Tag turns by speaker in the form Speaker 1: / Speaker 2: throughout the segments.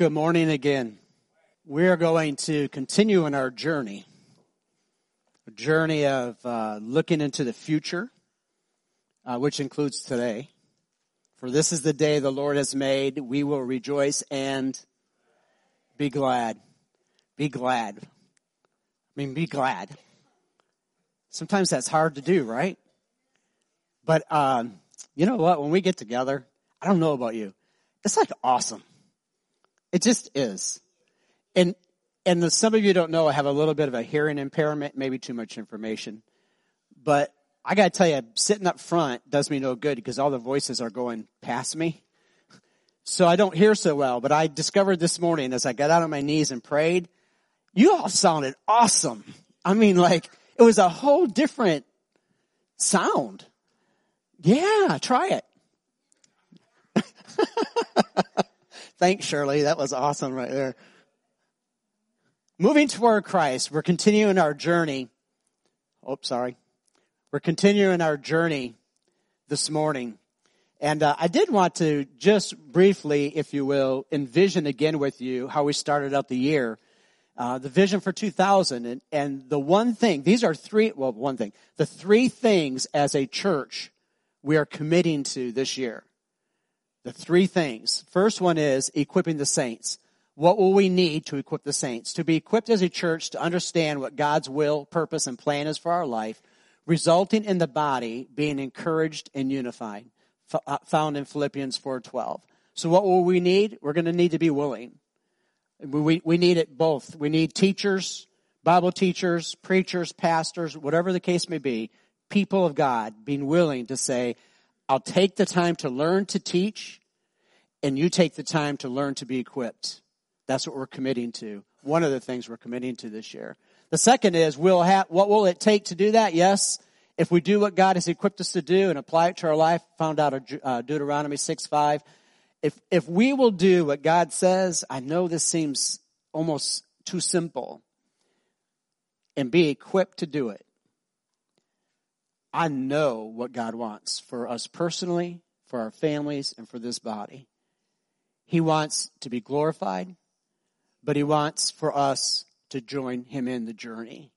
Speaker 1: Good morning again. We are going to continue in our journey, a journey of uh, looking into the future, uh, which includes today. For this is the day the Lord has made. We will rejoice and be glad. Be glad. I mean, be glad. Sometimes that's hard to do, right? But um, you know what? When we get together, I don't know about you. It's like awesome. It just is. And, and some of you don't know, I have a little bit of a hearing impairment, maybe too much information. But I gotta tell you, sitting up front does me no good because all the voices are going past me. So I don't hear so well, but I discovered this morning as I got out on my knees and prayed, you all sounded awesome. I mean, like, it was a whole different sound. Yeah, try it. Thanks, Shirley. That was awesome right there. Moving toward Christ, we're continuing our journey. Oh, sorry. We're continuing our journey this morning. And uh, I did want to just briefly, if you will, envision again with you how we started out the year. Uh, the vision for 2000 and, and the one thing, these are three, well, one thing, the three things as a church we are committing to this year. The three things. First one is equipping the saints. What will we need to equip the saints? To be equipped as a church to understand what God's will, purpose, and plan is for our life, resulting in the body being encouraged and unified. Uh, found in Philippians 4.12. So what will we need? We're going to need to be willing. We, we need it both. We need teachers, Bible teachers, preachers, pastors, whatever the case may be, people of God being willing to say, I'll take the time to learn to teach, and you take the time to learn to be equipped. That's what we're committing to. One of the things we're committing to this year. The second is, we'll have, what will it take to do that? Yes. If we do what God has equipped us to do and apply it to our life, found out uh, Deuteronomy 6 5. If, if we will do what God says, I know this seems almost too simple, and be equipped to do it, I know what God wants for us personally, for our families, and for this body. He wants to be glorified, but He wants for us to join Him in the journey.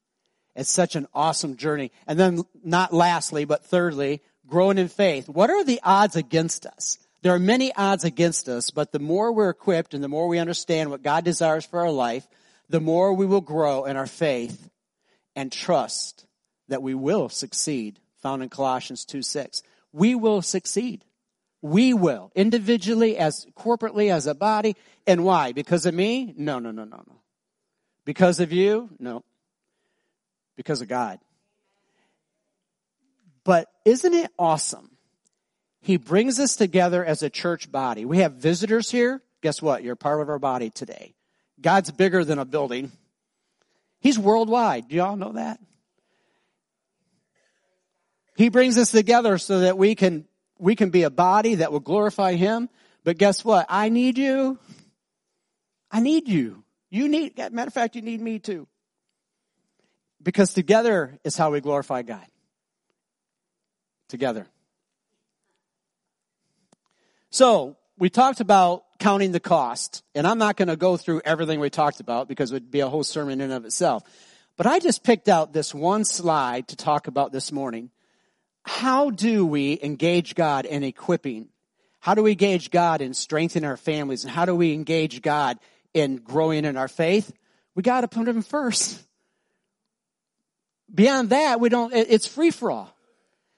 Speaker 1: It's such an awesome journey. And then, not lastly, but thirdly, growing in faith. What are the odds against us? There are many odds against us, but the more we're equipped and the more we understand what God desires for our life, the more we will grow in our faith and trust that we will succeed found in Colossians 2 6. We will succeed. We will. Individually, as corporately, as a body. And why? Because of me? No, no, no, no, no. Because of you? No. Because of God. But isn't it awesome? He brings us together as a church body. We have visitors here. Guess what? You're part of our body today. God's bigger than a building. He's worldwide. Do y'all know that? He brings us together so that we can, we can be a body that will glorify Him. But guess what? I need you. I need you. You need, matter of fact, you need me too. Because together is how we glorify God. Together. So, we talked about counting the cost, and I'm not going to go through everything we talked about because it would be a whole sermon in and of itself. But I just picked out this one slide to talk about this morning how do we engage God in equipping? How do we engage God in strengthening our families? And how do we engage God in growing in our faith? We got to put Him first. Beyond that, we don't, it's free for all.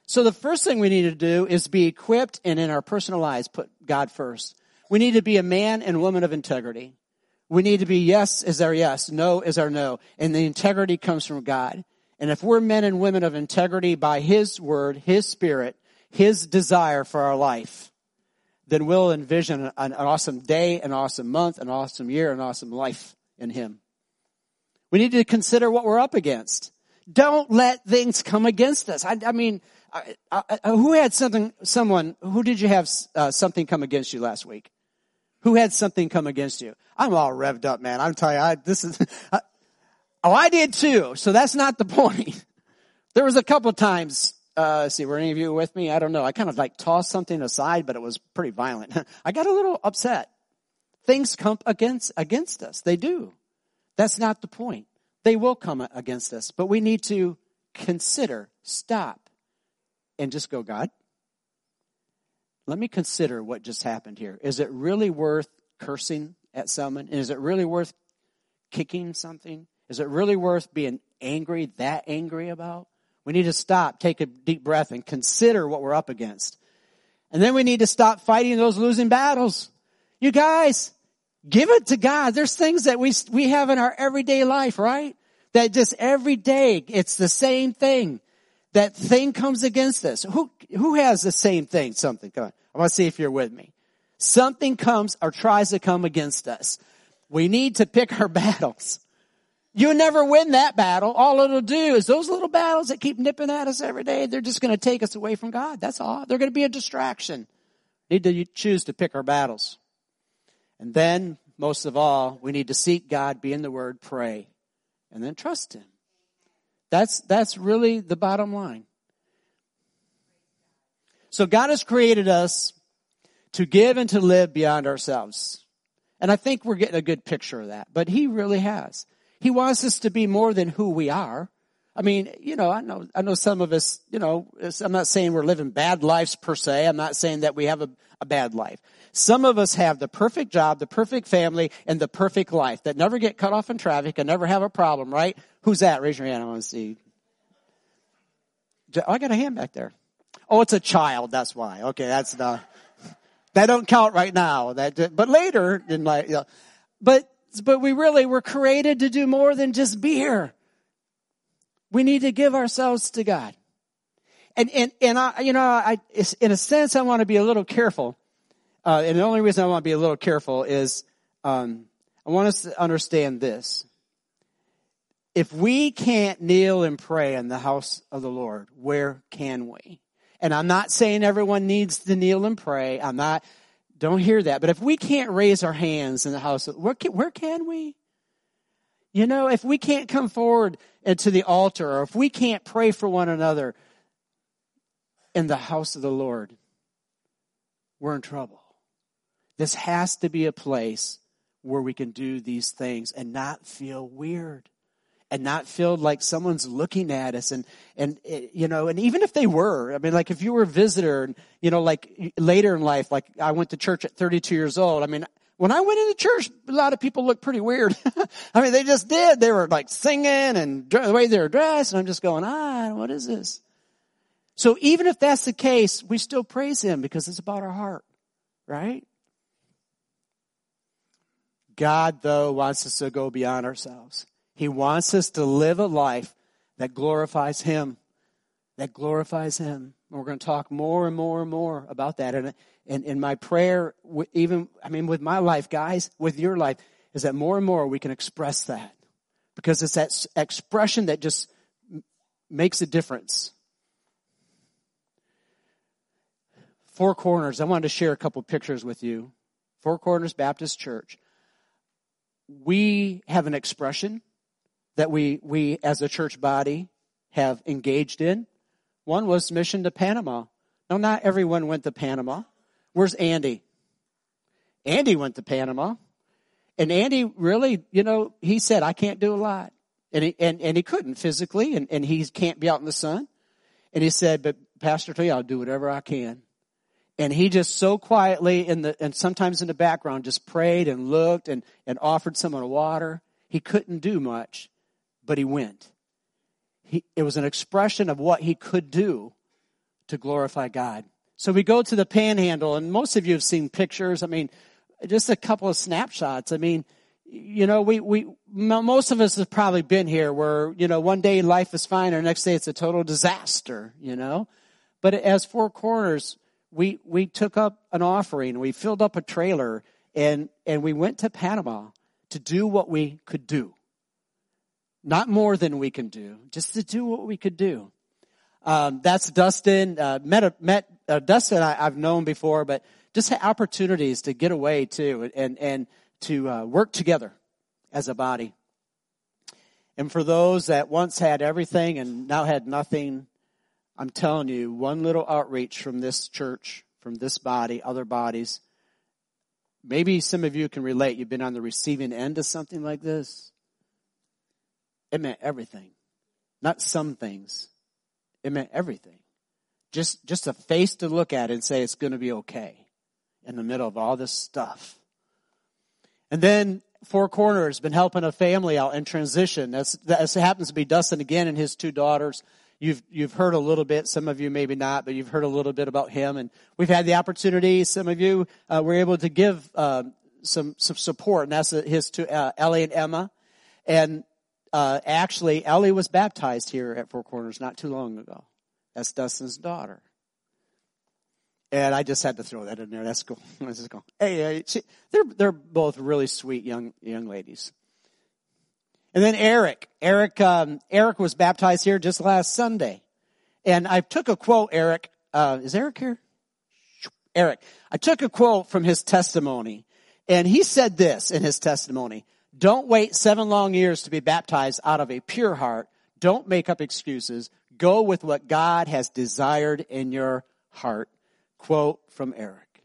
Speaker 1: So the first thing we need to do is be equipped and in our personal lives put God first. We need to be a man and woman of integrity. We need to be yes is our yes, no is our no. And the integrity comes from God. And if we're men and women of integrity by His Word, His Spirit, His desire for our life, then we'll envision an, awesome day, an awesome month, an awesome year, an awesome life in Him. We need to consider what we're up against. Don't let things come against us. I, I mean, I, I, who had something, someone, who did you have uh, something come against you last week? Who had something come against you? I'm all revved up, man. I'm telling you, I, this is, Oh, I did too. So that's not the point. There was a couple times, uh, see, were any of you with me? I don't know. I kind of like tossed something aside, but it was pretty violent. I got a little upset. Things come against, against us. They do. That's not the point. They will come against us, but we need to consider, stop, and just go, God, let me consider what just happened here. Is it really worth cursing at someone? Is it really worth kicking something? Is it really worth being angry, that angry about? We need to stop, take a deep breath, and consider what we're up against. And then we need to stop fighting those losing battles. You guys, give it to God. There's things that we, we have in our everyday life, right? That just every day, it's the same thing. That thing comes against us. Who, who has the same thing? Something. Come on. I want to see if you're with me. Something comes or tries to come against us. We need to pick our battles. You never win that battle. All it'll do is those little battles that keep nipping at us every day, they're just going to take us away from God. That's all. They're going to be a distraction. We need to choose to pick our battles. And then, most of all, we need to seek God, be in the Word, pray, and then trust Him. That's, that's really the bottom line. So God has created us to give and to live beyond ourselves. And I think we're getting a good picture of that, but He really has. He wants us to be more than who we are. I mean, you know, I know, I know some of us, you know, I'm not saying we're living bad lives per se. I'm not saying that we have a, a bad life. Some of us have the perfect job, the perfect family, and the perfect life that never get cut off in traffic and never have a problem, right? Who's that? Raise your hand. I want to see. Oh, I got a hand back there. Oh, it's a child. That's why. Okay. That's the, that don't count right now. That, but later in life, you know, but but we really were created to do more than just be here. We need to give ourselves to God. And, and, and I, you know, I, in a sense, I want to be a little careful. Uh, and the only reason I want to be a little careful is, um, I want us to understand this. If we can't kneel and pray in the house of the Lord, where can we? And I'm not saying everyone needs to kneel and pray. I'm not, don't hear that. But if we can't raise our hands in the house, where can, where can we? You know, if we can't come forward to the altar, or if we can't pray for one another in the house of the Lord, we're in trouble. This has to be a place where we can do these things and not feel weird and not feel like someone's looking at us. And and eh, you know and even if they were i mean like if you were a visitor and you know like later in life like i went to church at 32 years old i mean when i went into church a lot of people looked pretty weird. I mean they just did. They were like singing and the way they were dressed and i'm just going ah what is this? So even if that's the case we still praise him because it's about our heart right? God though wants us to go beyond ourselves he wants us to live a life that glorifies Him, that glorifies Him. And we're going to talk more and more and more about that. And, and in my prayer, even, I mean, with my life, guys, with your life, is that more and more we can express that. Because it's that expression that just makes a difference. Four Corners, I wanted to share a couple pictures with you. Four Corners Baptist Church. We have an expression that we, we as a church body have engaged in. One was mission to Panama. No, not everyone went to Panama. Where's Andy? Andy went to Panama. And Andy really, you know, he said, I can't do a lot. And he, and, and he couldn't physically, and, and he can't be out in the sun. And he said, but Pastor T, I'll do whatever I can. And he just so quietly in the, and sometimes in the background just prayed and looked and, and offered someone water. He couldn't do much but he went. He, it was an expression of what he could do to glorify God. So we go to the panhandle, and most of you have seen pictures. I mean, just a couple of snapshots. I mean, you know, we, we, most of us have probably been here where, you know, one day life is fine or next day it's a total disaster, you know. But as Four Corners, we, we took up an offering, we filled up a trailer, and, and we went to Panama to do what we could do. Not more than we can do, just to do what we could do. Um, that's Dustin. Uh, met, met uh, Dustin. I, have known before, but just opportunities to get away too, and and to uh, work together as a body. And for those that once had everything and now had nothing, I'm telling you, one little outreach from this church, from this body, other bodies, maybe some of you can relate. You've been on the receiving end of something like this. It meant everything. Not some things. It meant everything. Just, just a face to look at and say it's going to be okay in the middle of all this stuff. And then Four Corners has been helping a family out in transition. That's, that happens to be Dustin again and his two daughters. You've, you've heard a little bit, some of you maybe not, but you've heard a little bit about him. And we've had the opportunity, some of you uh, were able to give uh, some, some support, and that's his to uh, Ellie and Emma. And uh, actually, Ellie was baptized here at Four Corners not too long ago. That's Dustin's daughter. And I just had to throw that in there. That's cool. That's just cool. Hey, she, they're they're both really sweet young young ladies. And then Eric, Eric, um, Eric was baptized here just last Sunday, and I took a quote. Eric, uh, is Eric here? Eric, I took a quote from his testimony, and he said this in his testimony: "Don't wait seven long years to be baptized out of a pure heart. Don't make up excuses. Go with what God has desired in your heart." quote from Eric.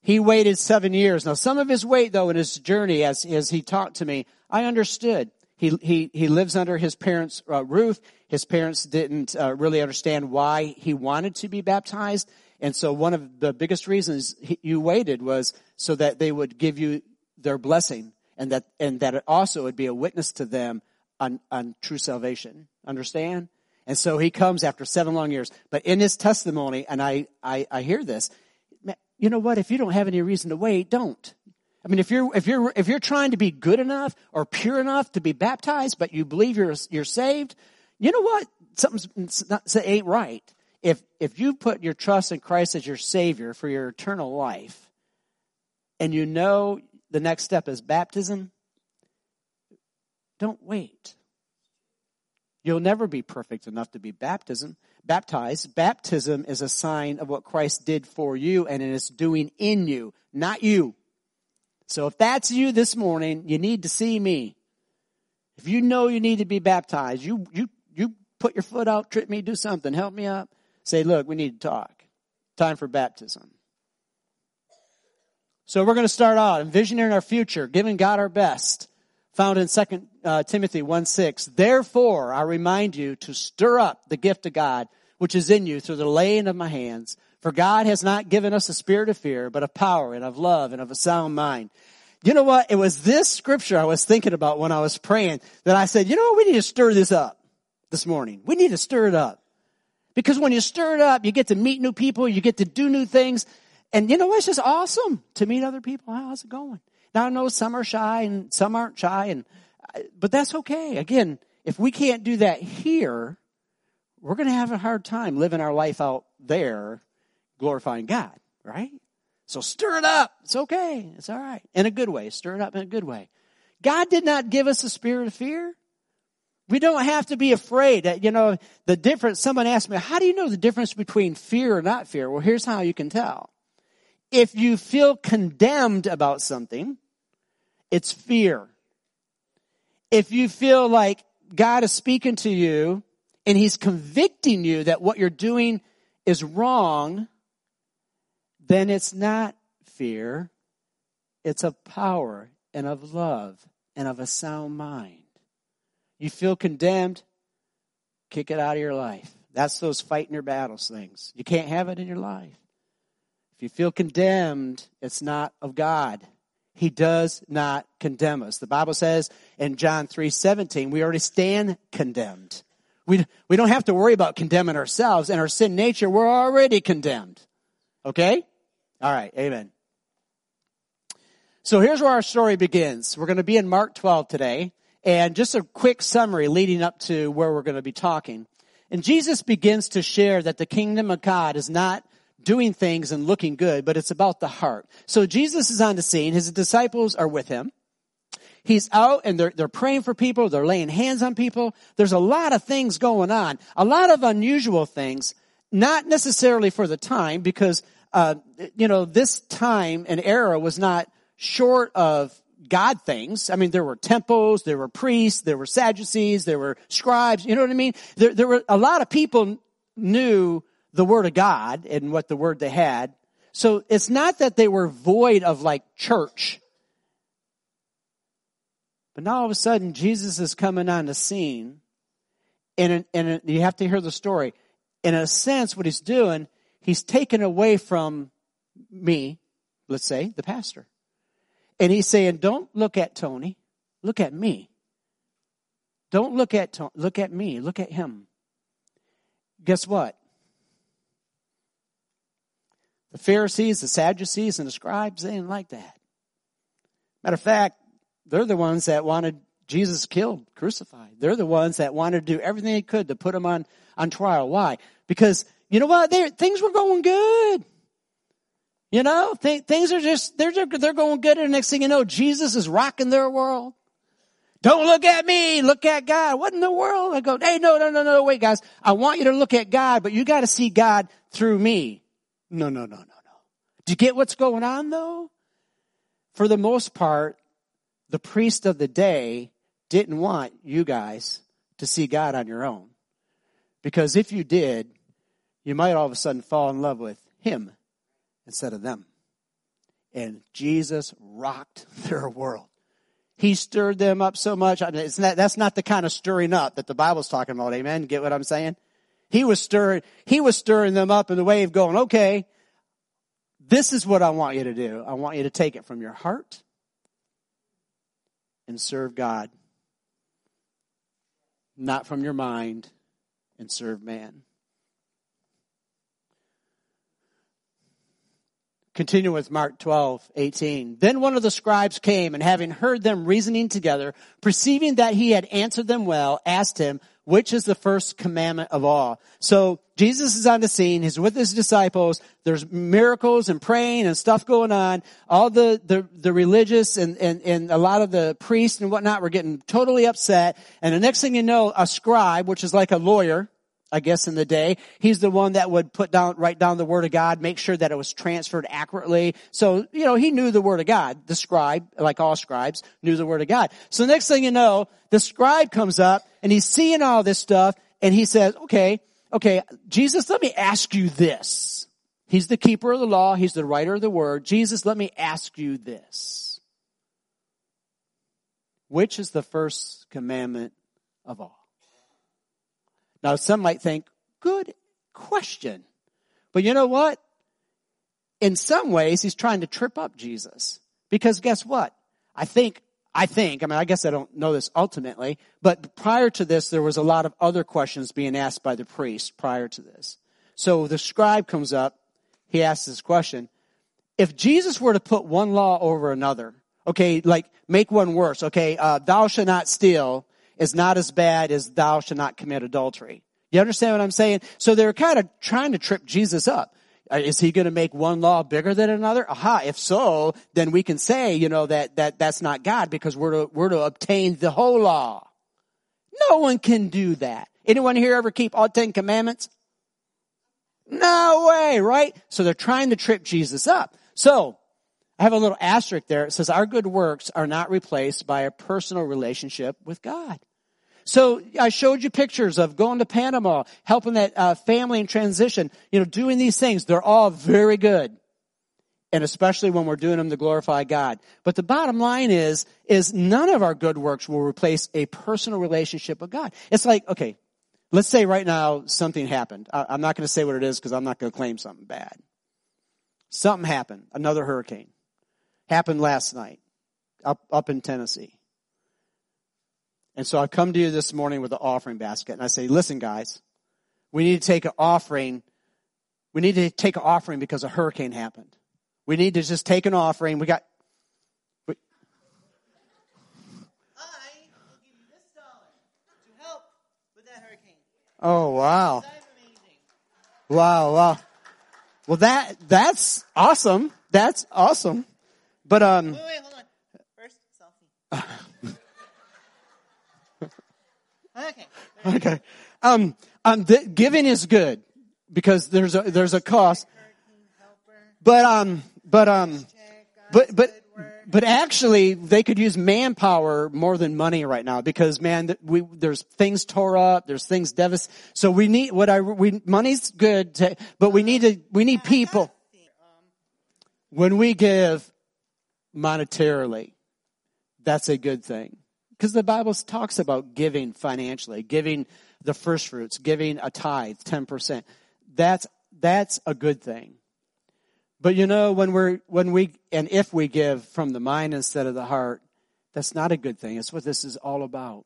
Speaker 1: He waited seven years. Now, some of his wait, though, in his journey, as, as he talked to me, I understood. He, he, he lives under his parents' uh, roof. His parents didn't uh, really understand why he wanted to be baptized. And so one of the biggest reasons he, you waited was so that they would give you their blessing and that, and that it also would be a witness to them on, on true salvation. Understand? And so he comes after seven long years. But in his testimony, and I, I, I hear this, you know what? If you don't have any reason to wait, don't. I mean, if you're, if you're, if you're trying to be good enough or pure enough to be baptized, but you believe you're, you're saved, you know what? Something's not, ain't right. If, if you put your trust in Christ as your Savior for your eternal life, and you know the next step is baptism, don't wait. You'll never be perfect enough to be baptism, baptized. Baptism is a sign of what Christ did for you and it is doing in you, not you. So if that's you this morning, you need to see me. If you know you need to be baptized, you, you, you put your foot out, trip me, do something, help me up. Say, look, we need to talk. Time for baptism. So we're going to start out envisioning our future, giving God our best found in 2 uh, Timothy 1 6. Therefore, I remind you to stir up the gift of God which is in you through the laying of my hands. For God has not given us a spirit of fear, but of power and of love and of a sound mind. You know what? It was this scripture I was thinking about when I was praying that I said, you know what? We need to stir this up this morning. We need to stir it up. Because when you stir it up, you get to meet new people, you get to do new things. And you know, it's just awesome to meet other people. How's it going? Now I know some are shy and some aren't shy and, but that's okay. Again, if we can't do that here, we're going to have a hard time living our life out there glorifying God, right? So stir it up. It's okay. It's all right. In a good way. Stir it up in a good way. God did not give us a spirit of fear. We don't have to be afraid. That you know, the difference, someone asked me, how do you know the difference between fear or not fear? Well, here's how you can tell. If you feel condemned about something, it's fear. If you feel like God is speaking to you and he's convicting you that what you're doing is wrong, then it's not fear. It's of power and of love and of a sound mind. You feel condemned, kick it out of your life. That's those fighting your battles things. You can't have it in your life. If you feel condemned, it's not of God. He does not condemn us. The Bible says in John 3 17, we already stand condemned. We, we don't have to worry about condemning ourselves and our sin nature. We're already condemned. Okay? All right. Amen. So here's where our story begins. We're going to be in Mark 12 today. And just a quick summary leading up to where we're going to be talking. And Jesus begins to share that the kingdom of God is not doing things and looking good, but it's about the heart. So Jesus is on the scene. His disciples are with him. He's out and they're, they're praying for people. They're laying hands on people. There's a lot of things going on. A lot of unusual things, not necessarily for the time because, uh, you know, this time and era was not short of God things. I mean, there were temples, there were priests, there were Sadducees, there were scribes. You know what I mean? There, there were a lot of people knew the Word of God and what the Word they had. So it's not that they were void of like church. But now all of a sudden Jesus is coming on the scene and, and you have to hear the story. In a sense, what he's doing, he's taken away from me, let's say, the pastor. And he's saying, don't look at Tony, look at me. Don't look at Tony, look at me, look at him. Guess what? The Pharisees, the Sadducees, and the scribes, they didn't like that. Matter of fact, they're the ones that wanted Jesus killed, crucified. They're the ones that wanted to do everything they could to put him on, on trial. Why? Because, you know what? They're, things were going good. You know, th- things are just, they're, they're going good. And the next thing you know, Jesus is rocking their world. Don't look at me, look at God. What in the world? I go, hey, no, no, no, no, wait guys. I want you to look at God, but you got to see God through me. No, no, no, no, no. Do you get what's going on though? For the most part, the priest of the day didn't want you guys to see God on your own. Because if you did, you might all of a sudden fall in love with him instead of them. And Jesus rocked their world. He stirred them up so much. I mean, not, that's not the kind of stirring up that the Bible's talking about. Amen. Get what I'm saying? He was stirring, he was stirring them up in the way of going, okay, this is what I want you to do. I want you to take it from your heart and serve God, not from your mind and serve man. Continue with Mark 12, 18. Then one of the scribes came and having heard them reasoning together, perceiving that he had answered them well, asked him, which is the first commandment of all. So Jesus is on the scene. He's with his disciples. There's miracles and praying and stuff going on. All the, the, the religious and, and, and a lot of the priests and whatnot were getting totally upset. And the next thing you know, a scribe, which is like a lawyer, I guess in the day. He's the one that would put down, write down the word of God, make sure that it was transferred accurately. So, you know, he knew the word of God. The scribe, like all scribes, knew the word of God. So next thing you know, the scribe comes up and he's seeing all this stuff and he says, okay, okay, Jesus, let me ask you this. He's the keeper of the law. He's the writer of the word. Jesus, let me ask you this. Which is the first commandment of all? Now some might think, good question. But you know what? In some ways, he's trying to trip up Jesus. Because guess what? I think, I think, I mean, I guess I don't know this ultimately, but prior to this, there was a lot of other questions being asked by the priest prior to this. So the scribe comes up, he asks this question. If Jesus were to put one law over another, okay, like make one worse, okay, uh, thou shalt not steal, is not as bad as thou shalt not commit adultery. You understand what I'm saying? So they're kind of trying to trip Jesus up. Uh, is he going to make one law bigger than another? Aha, if so, then we can say, you know, that, that that's not God because we're to, we're to obtain the whole law. No one can do that. Anyone here ever keep all ten commandments? No way, right? So they're trying to trip Jesus up. So, I have a little asterisk there. It says our good works are not replaced by a personal relationship with God. So I showed you pictures of going to Panama, helping that uh, family in transition, you know, doing these things. They're all very good. And especially when we're doing them to glorify God. But the bottom line is, is none of our good works will replace a personal relationship with God. It's like, okay, let's say right now something happened. I, I'm not going to say what it is because I'm not going to claim something bad. Something happened. Another hurricane. Happened last night up, up in Tennessee. And so I've come to you this morning with an offering basket and I say, listen guys, we need to take an offering. We need to take an offering because a hurricane happened. We need to just take an offering. We got, we,
Speaker 2: I will give you this dollar to help with that hurricane.
Speaker 1: Oh wow. Wow, wow. Well that that's awesome. That's awesome. But um
Speaker 2: Wait, wait, hold on. First selfie. okay.
Speaker 1: Okay. Um, um, th- giving is good because there's a, there's a cost. But, um, but, um, but, but, but actually they could use manpower more than money right now because man, we, there's things tore up, there's things devastated. So we need, what I, we, money's good, to, but we need to, we need people. when we give monetarily, that's a good thing. Because the Bible talks about giving financially, giving the first fruits, giving a tithe, 10%. That's, that's a good thing. But you know, when we're, when we, and if we give from the mind instead of the heart, that's not a good thing. It's what this is all about.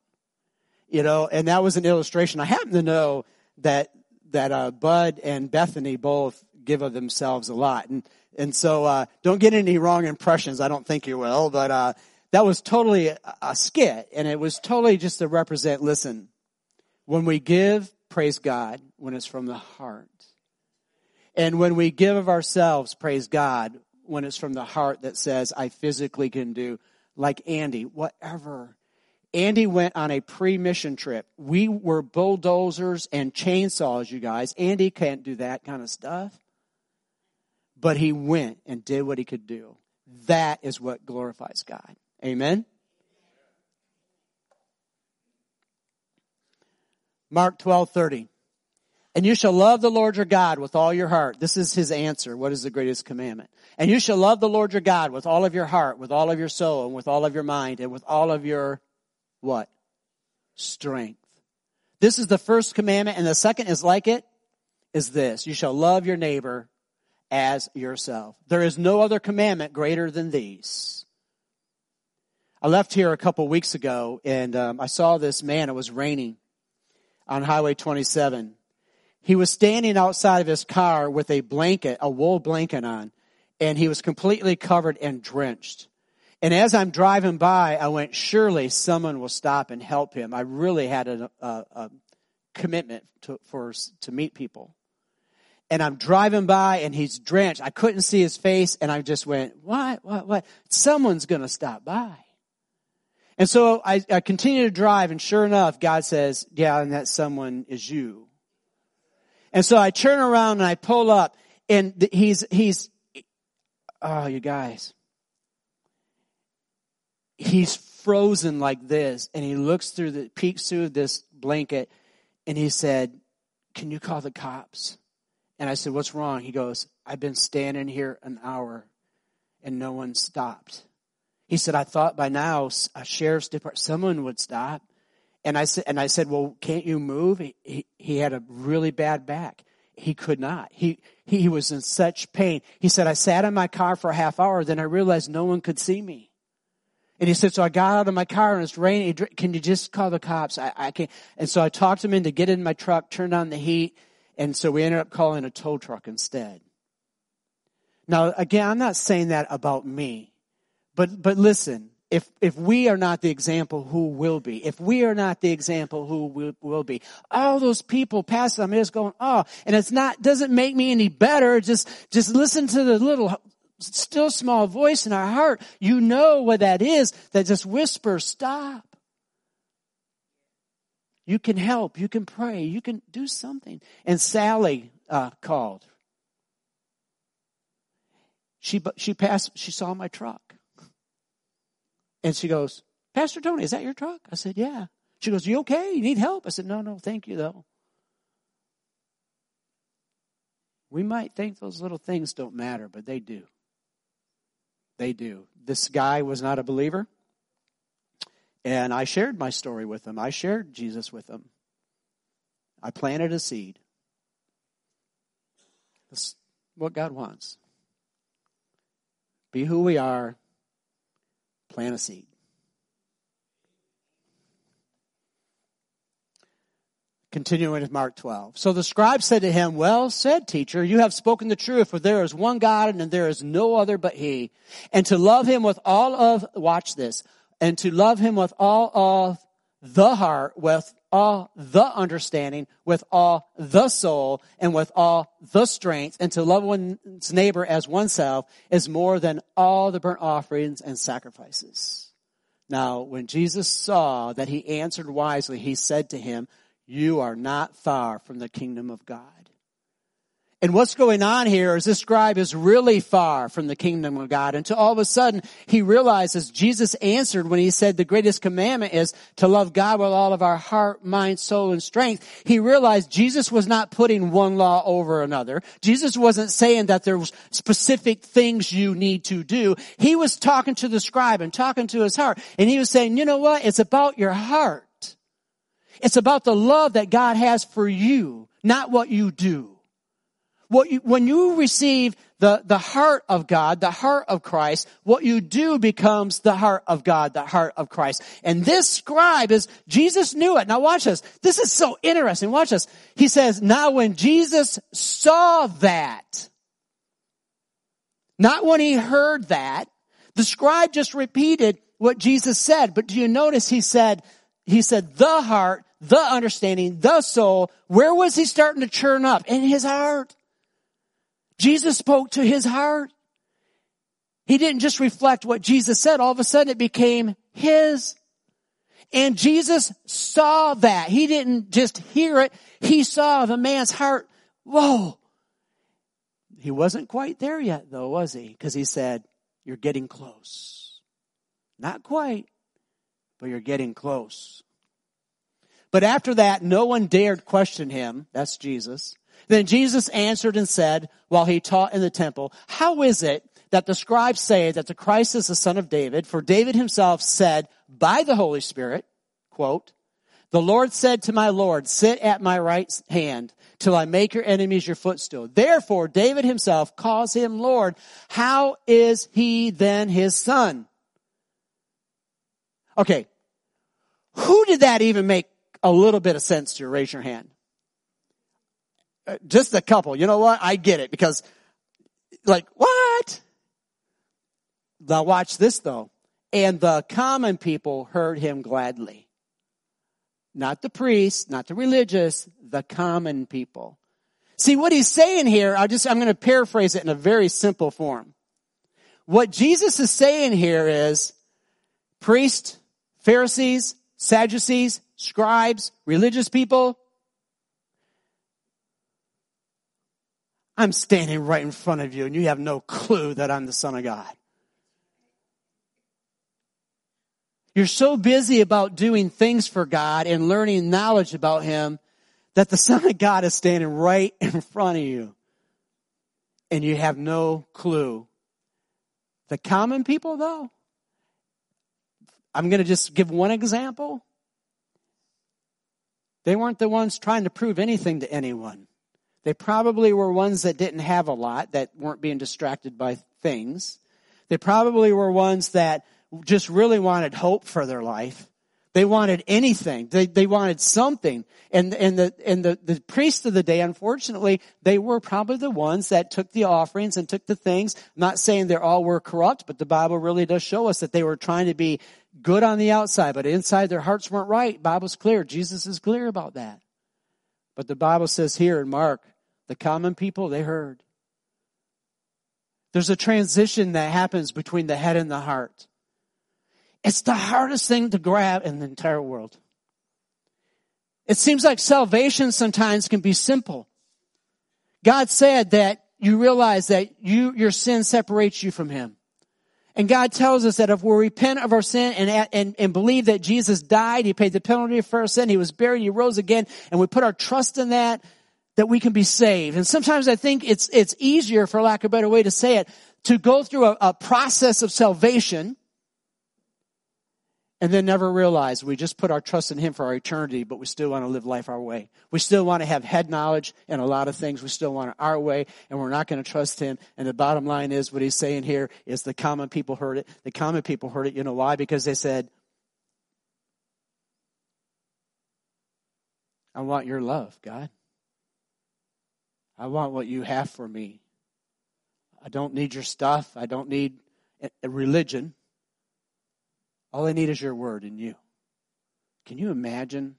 Speaker 1: You know, and that was an illustration. I happen to know that, that, uh, Bud and Bethany both give of themselves a lot. And, and so, uh, don't get any wrong impressions. I don't think you will, but, uh, that was totally a, skit and it was totally just to represent, listen, when we give, praise God, when it's from the heart. And when we give of ourselves, praise God, when it's from the heart that says, I physically can do, like Andy, whatever. Andy went on a pre-mission trip. We were bulldozers and chainsaws, you guys. Andy can't do that kind of stuff. But he went and did what he could do. That is what glorifies God. Amen? Mark 12, 30. And you shall love the Lord your God with all your heart. This is his answer. What is the greatest commandment? And you shall love the Lord your God with all of your heart, with all of your soul, and with all of your mind, and with all of your what? Strength. This is the first commandment, and the second is like it, is this. You shall love your neighbor as yourself. There is no other commandment greater than these. I left here a couple weeks ago, and um, I saw this man. It was raining on Highway 27 he was standing outside of his car with a blanket, a wool blanket on, and he was completely covered and drenched. And as I'm driving by, I went, surely someone will stop and help him. I really had a, a, a commitment to, for, to meet people. And I'm driving by and he's drenched. I couldn't see his face and I just went, what, what, what? Someone's going to stop by. And so I, I continue to drive and sure enough, God says, yeah, and that someone is you. And so I turn around and I pull up and he's, he's, oh, you guys. He's frozen like this and he looks through the, peeks through this blanket and he said, can you call the cops? And I said, what's wrong? He goes, I've been standing here an hour and no one stopped. He said, I thought by now a sheriff's department, someone would stop. And I said, and I said, well, can't you move? He, he, he had a really bad back. He could not. He, he was in such pain. He said, I sat in my car for a half hour, then I realized no one could see me. And he said, so I got out of my car and it's raining. Can you just call the cops? I, I can't. And so I talked him into get in my truck, turned on the heat. And so we ended up calling a tow truck instead. Now, again, I'm not saying that about me, but, but listen, if, if we are not the example, who will be? If we are not the example, who will, will be? All those people passing, I'm just going, oh, and it's not, doesn't make me any better. Just, just listen to the little, still small voice in our heart. You know what that is that just whispers, stop. You can help. You can pray. You can do something. And Sally uh, called. She she passed. She saw my truck. And she goes, Pastor Tony, is that your truck? I said, yeah. She goes, you okay? You need help? I said, no, no, thank you though. We might think those little things don't matter, but they do. They do. This guy was not a believer. And I shared my story with him. I shared Jesus with him. I planted a seed. That's what God wants. Be who we are, Plant a seed. Continuing with Mark 12. So the scribe said to him, Well said, teacher, you have spoken the truth, for there is one God and there is no other but He. And to love Him with all of, watch this, and to love Him with all of the heart, with all the understanding, with all the soul, and with all the strength, and to love one's neighbor as oneself is more than all the burnt offerings and sacrifices. Now, when Jesus saw that he answered wisely, he said to him, you are not far from the kingdom of God. And what's going on here is this scribe is really far from the kingdom of God until all of a sudden he realizes Jesus answered when he said the greatest commandment is to love God with all of our heart, mind, soul, and strength. He realized Jesus was not putting one law over another. Jesus wasn't saying that there was specific things you need to do. He was talking to the scribe and talking to his heart. And he was saying, you know what? It's about your heart. It's about the love that God has for you, not what you do. What you, when you receive the, the heart of God, the heart of Christ, what you do becomes the heart of God, the heart of Christ. And this scribe is, Jesus knew it. Now watch this. This is so interesting. Watch this. He says, now when Jesus saw that, not when he heard that, the scribe just repeated what Jesus said. But do you notice he said, he said the heart, the understanding, the soul. Where was he starting to churn up? In his heart. Jesus spoke to his heart. He didn't just reflect what Jesus said. All of a sudden it became his. And Jesus saw that. He didn't just hear it. He saw the man's heart. Whoa. He wasn't quite there yet though, was he? Because he said, you're getting close. Not quite, but you're getting close. But after that, no one dared question him. That's Jesus. Then Jesus answered and said, while he taught in the temple, how is it that the scribes say that the Christ is the son of David? For David himself said by the Holy Spirit, quote, the Lord said to my Lord, sit at my right hand till I make your enemies your footstool. Therefore, David himself calls him Lord. How is he then his son? Okay. Who did that even make a little bit of sense to? Raise your hand. Uh, just a couple. You know what? I get it because like, what? Now watch this though. And the common people heard him gladly. Not the priests, not the religious, the common people. See what he's saying here, I just, I'm going to paraphrase it in a very simple form. What Jesus is saying here is priests, Pharisees, Sadducees, scribes, religious people, I'm standing right in front of you and you have no clue that I'm the son of God. You're so busy about doing things for God and learning knowledge about Him that the Son of God is standing right in front of you. And you have no clue. The common people though, I'm going to just give one example. They weren't the ones trying to prove anything to anyone. They probably were ones that didn't have a lot, that weren't being distracted by things. They probably were ones that just really wanted hope for their life. They wanted anything. They, they wanted something. And, and the, and the, the priests of the day, unfortunately, they were probably the ones that took the offerings and took the things. I'm not saying they all were corrupt, but the Bible really does show us that they were trying to be good on the outside, but inside their hearts weren't right. Bible's clear. Jesus is clear about that. But the Bible says here in Mark the common people, they heard. There's a transition that happens between the head and the heart. It's the hardest thing to grab in the entire world. It seems like salvation sometimes can be simple. God said that you realize that you, your sin separates you from Him. And God tells us that if we repent of our sin and, and, and believe that Jesus died, He paid the penalty for our sin, He was buried, He rose again, and we put our trust in that, that we can be saved. And sometimes I think it's, it's easier, for lack of a better way to say it, to go through a, a process of salvation and then never realize we just put our trust in Him for our eternity, but we still want to live life our way. We still want to have head knowledge and a lot of things. We still want it our way, and we're not going to trust Him. And the bottom line is what He's saying here is the common people heard it. The common people heard it. You know why? Because they said, I want your love, God. I want what you have for me. I don't need your stuff. I don't need a religion. All I need is your word and you. Can you imagine?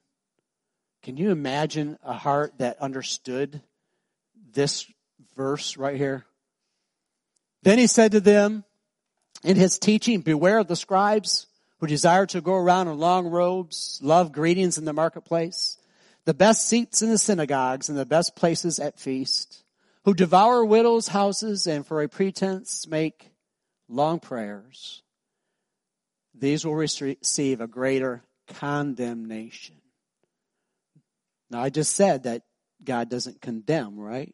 Speaker 1: Can you imagine a heart that understood this verse right here? Then he said to them in his teaching, beware of the scribes who desire to go around in long robes, love greetings in the marketplace the best seats in the synagogues and the best places at feast, who devour widows' houses and for a pretense make long prayers, these will receive a greater condemnation. Now, I just said that God doesn't condemn, right?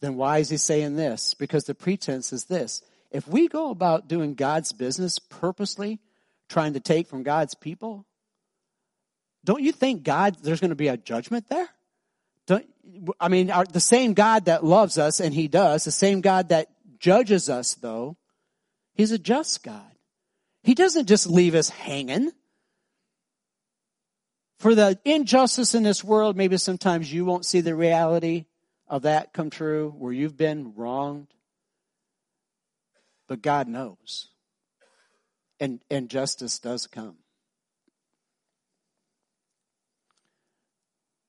Speaker 1: Then why is he saying this? Because the pretense is this. If we go about doing God's business purposely, trying to take from God's people, don't you think God, there's going to be a judgment there? Don't, I mean, our, the same God that loves us, and He does, the same God that judges us, though, He's a just God. He doesn't just leave us hanging. For the injustice in this world, maybe sometimes you won't see the reality of that come true, where you've been wronged. But God knows. And, and justice does come.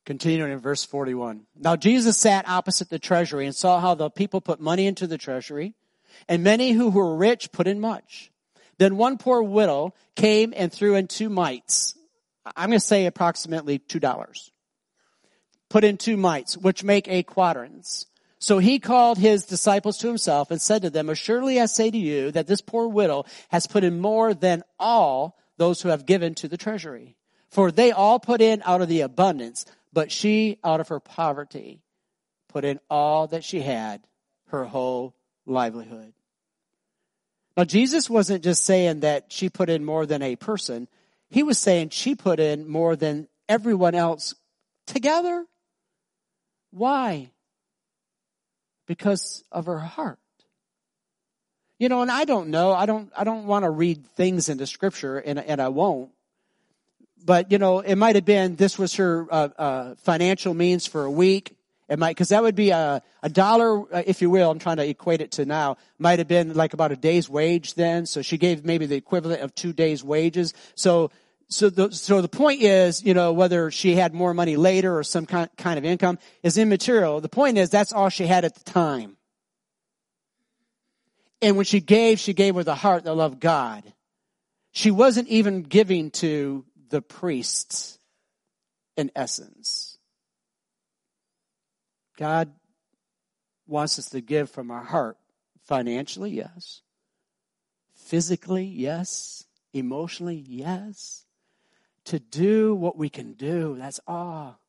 Speaker 1: Continuing in verse 41. Now Jesus sat opposite the treasury and saw how the people put money into the treasury, and many who were rich put in much. Then one poor widow came and threw in two mites. I'm going to say approximately two dollars. Put in two mites, which make eight quadrans. So he called his disciples to himself and said to them, Assuredly I say to you that this poor widow has put in more than all those who have given to the treasury. For they all put in out of the abundance, but she, out of her poverty, put in all that she had, her whole livelihood. Now, Jesus wasn't just saying that she put in more than a person. He was saying she put in more than everyone else together. Why? Because of her heart. You know, and I don't know. I don't, I don't want to read things into scripture and, and I won't but you know, it might have been this was her uh, uh, financial means for a week. It might because that would be a a dollar, uh, if you will. I'm trying to equate it to now. Might have been like about a day's wage then. So she gave maybe the equivalent of two days' wages. So so the, so the point is, you know, whether she had more money later or some kind, kind of income is immaterial. The point is that's all she had at the time. And when she gave, she gave with a heart that loved God. She wasn't even giving to the priests in essence. God wants us to give from our heart financially, yes. Physically, yes. Emotionally, yes. To do what we can do, that's all.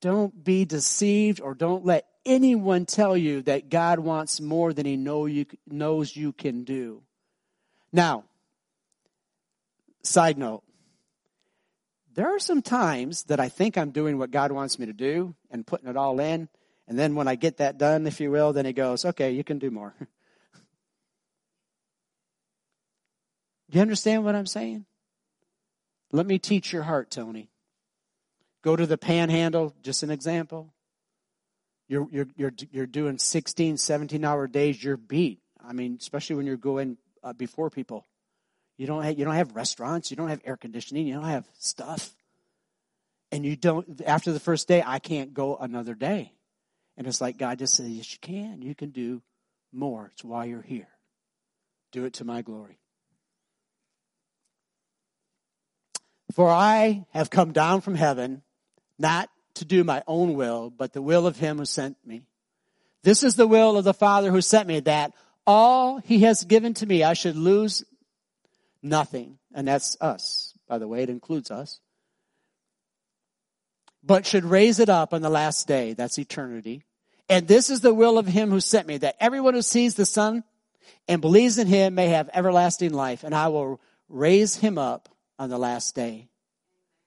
Speaker 1: Don't be deceived or don't let anyone tell you that God wants more than he know you, knows you can do. Now, side note, there are some times that I think I'm doing what God wants me to do and putting it all in. And then when I get that done, if you will, then he goes, okay, you can do more. Do you understand what I'm saying? Let me teach your heart, Tony. Go to the panhandle, just an example. You're, you're, you're, you're doing 16, 17 hour days, you're beat. I mean, especially when you're going uh, before people. You don't have, you don't have restaurants. You don't have air conditioning. You don't have stuff. And you don't, after the first day, I can't go another day. And it's like God just says, yes, you can. You can do more. It's why you're here. Do it to my glory. For I have come down from heaven, not to do my own will, but the will of him who sent me. This is the will of the Father who sent me, that all he has given to me I should lose nothing. And that's us, by the way, it includes us. But should raise it up on the last day. That's eternity. And this is the will of him who sent me, that everyone who sees the Son and believes in him may have everlasting life, and I will raise him up on the last day.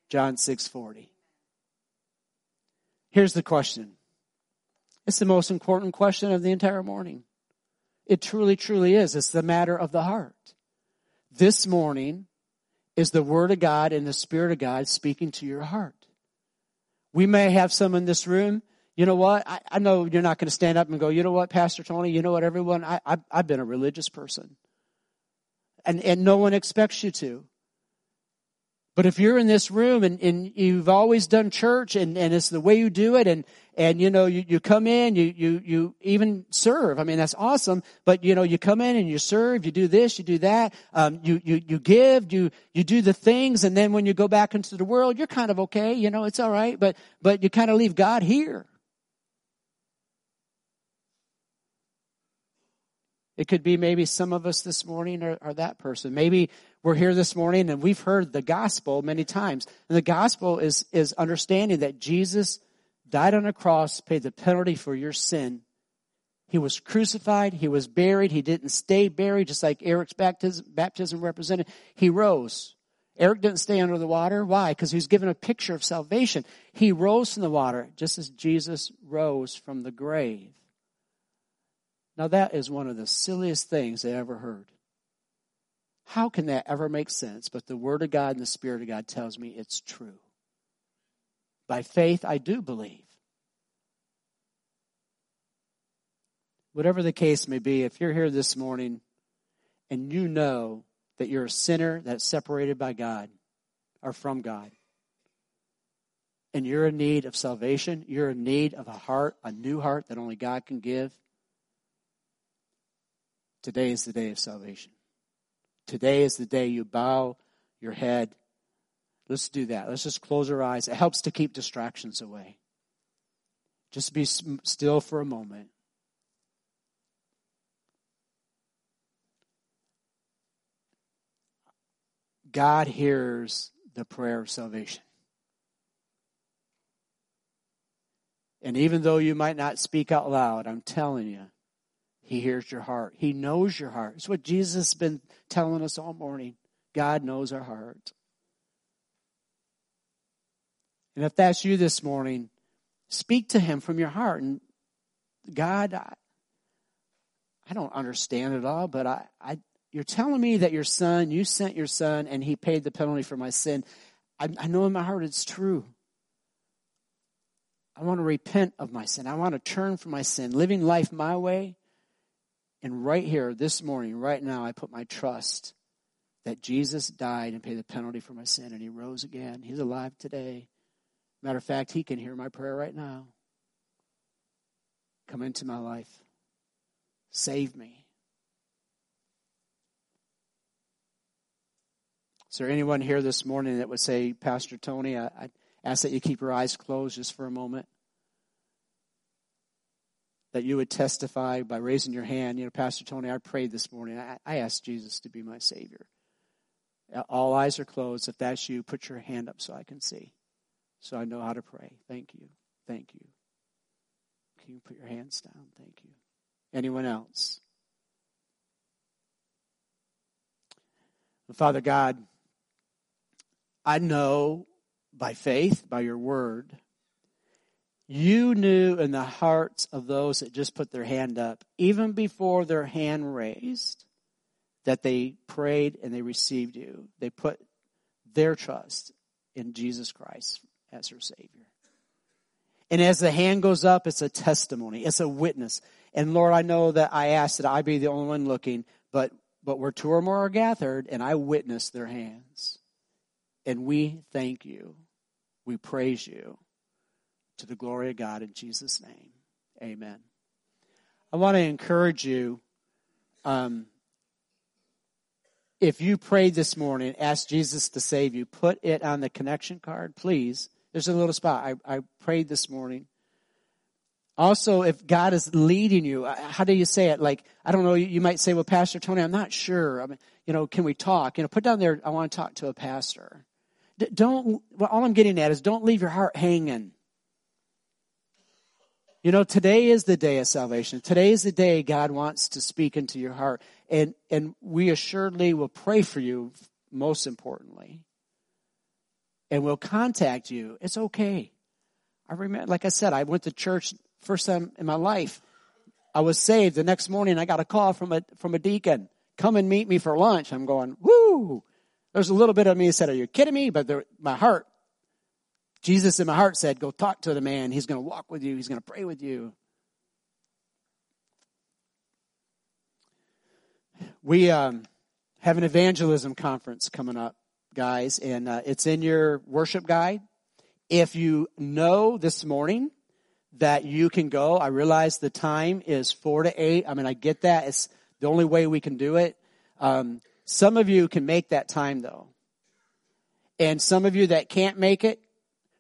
Speaker 1: John 6 40. Here's the question. It's the most important question of the entire morning. It truly, truly is. It's the matter of the heart this morning is the Word of God and the Spirit of God speaking to your heart. We may have some in this room. You know what? I, I know you're not going to stand up and go, you know what, Pastor Tony, you know what, everyone, I, I, I've been a religious person. And, and no one expects you to. But if you're in this room and, and you've always done church and, and it's the way you do it and, and you know, you, you come in, you, you, you even serve. I mean, that's awesome. But you know, you come in and you serve, you do this, you do that, um, you, you, you give, you, you do the things. And then when you go back into the world, you're kind of okay. You know, it's all right. But, but you kind of leave God here. It could be maybe some of us this morning are, are, that person. Maybe we're here this morning and we've heard the gospel many times. And the gospel is, is understanding that Jesus died on a cross, paid the penalty for your sin. He was crucified. He was buried. He didn't stay buried, just like Eric's baptism, baptism represented. He rose. Eric didn't stay under the water. Why? Because he was given a picture of salvation. He rose from the water, just as Jesus rose from the grave. Now that is one of the silliest things I ever heard. How can that ever make sense? But the Word of God and the Spirit of God tells me it's true. By faith, I do believe. Whatever the case may be, if you're here this morning and you know that you're a sinner that's separated by God or from God, and you're in need of salvation, you're in need of a heart, a new heart that only God can give, Today is the day of salvation. Today is the day you bow your head. Let's do that. Let's just close our eyes. It helps to keep distractions away. Just be still for a moment. God hears the prayer of salvation. And even though you might not speak out loud, I'm telling you, he hears your heart. He knows your heart. It's what Jesus has been telling us all morning. God knows our heart. And if that's you this morning, speak to him from your heart. And God, I, I don't understand it all, but I, I, you're telling me that your son, you sent your son, and he paid the penalty for my sin. I, I know in my heart it's true. I want to repent of my sin. I want to turn from my sin, living life my way and right here, this morning, right now, I put my trust that Jesus died and paid the penalty for my sin and he rose again. He's alive today. Matter of fact, he can hear my prayer right now. Come into my life. Save me. Is there anyone here this morning that would say, Pastor Tony, I, I ask that you keep your eyes closed just for a moment? that you would testify by raising your hand. You know, Pastor Tony, I prayed this morning. I, I asked Jesus to be my Savior. All eyes are closed. If that's you, put your hand up so I can see, so I know how to pray. Thank you. Thank you. Can you put your hands down? Thank you. Anyone else? Father God, I know by faith, by your word, you knew in the hearts of those that just put their hand up, even before their hand raised, that they prayed and they received you. They put their trust in Jesus Christ as their Savior. And as the hand goes up, it's a testimony, it's a witness. And Lord, I know that I asked that I be the only one looking, but but where two or more are gathered, and I witness their hands. And we thank you. We praise you to the glory of God in Jesus' name. Amen. I want to encourage you. Um, if you prayed this morning, ask Jesus to save you, put it on the connection card, please. There's a little spot. I, I prayed this morning. Also, if God is leading you, uh, how do you say it? Like, I don't know, you might say, well, Pastor Tony, I'm not sure. I mean, you know, can we talk? You know, put down there, I want to talk to a pastor. Don't, well, all I'm getting at is don't leave your heart hanging. You know, today is the day of salvation. Today is the day God wants to speak into your heart. And, and we assuredly will pray for you, most importantly. And we'll contact you. It's okay. I remember, like I said, I went to church first time in my life. I was saved. The next morning I got a call from a, from a deacon. Come and meet me for lunch. I'm going, woo! There's a little bit of me that said, are you kidding me? But there, my heart Jesus in my heart said, Go talk to the man. He's going to walk with you, he's going to pray with you. We um, have an evangelism conference coming up, guys, and uh, it's in your worship guide. If you know this morning that you can go, I realize the time is four to eight. I mean, I get that. It's the only way we can do it. Um, some of you can make that time though. And some of you that can't make it,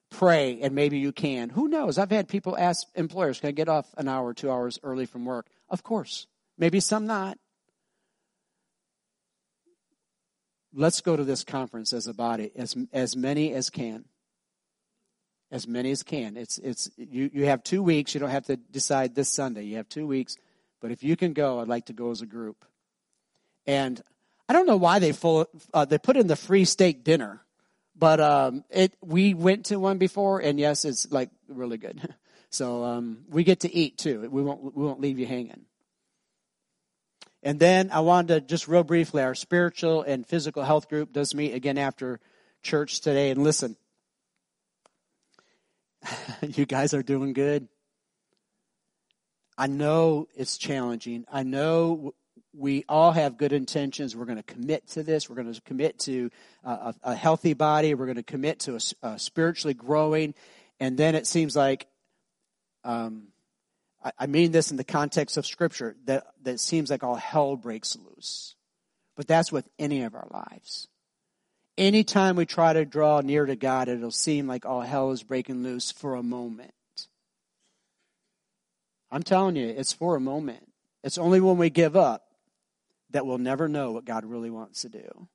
Speaker 1: pray and maybe you can. Who knows? I've had people ask employers, can I get off an hour, two hours early from work? Of course. Maybe some not. Let's go to this conference as a body, as, as many as can. As many as can. It's, it's, you, you have two weeks. You don't have to decide this Sunday. You have two weeks. But if you can go, I'd like to go as a group. And I don't know why they full, uh, they put in the free steak dinner, but um, it we went to one before, and yes, it's like really good. So um, we get to eat too. We won't we won't leave you hanging. And then I wanted to just real briefly, our spiritual and physical health group does meet again after church today. And listen, you guys are doing good. I know it's challenging. I know we all have good intentions. We're going to commit to this. We're going to commit to a, a healthy body. We're going to commit to a, a, spiritually growing. And then it seems like, um, I, mean this in the context of Scripture, that, that seems like all hell breaks loose. But that's with any of our lives. Anytime we try to draw near to God, it'll seem like all hell is breaking loose for a moment. I'm telling you, it's for a moment. It's only when we give up that we'll never know what God really wants to do.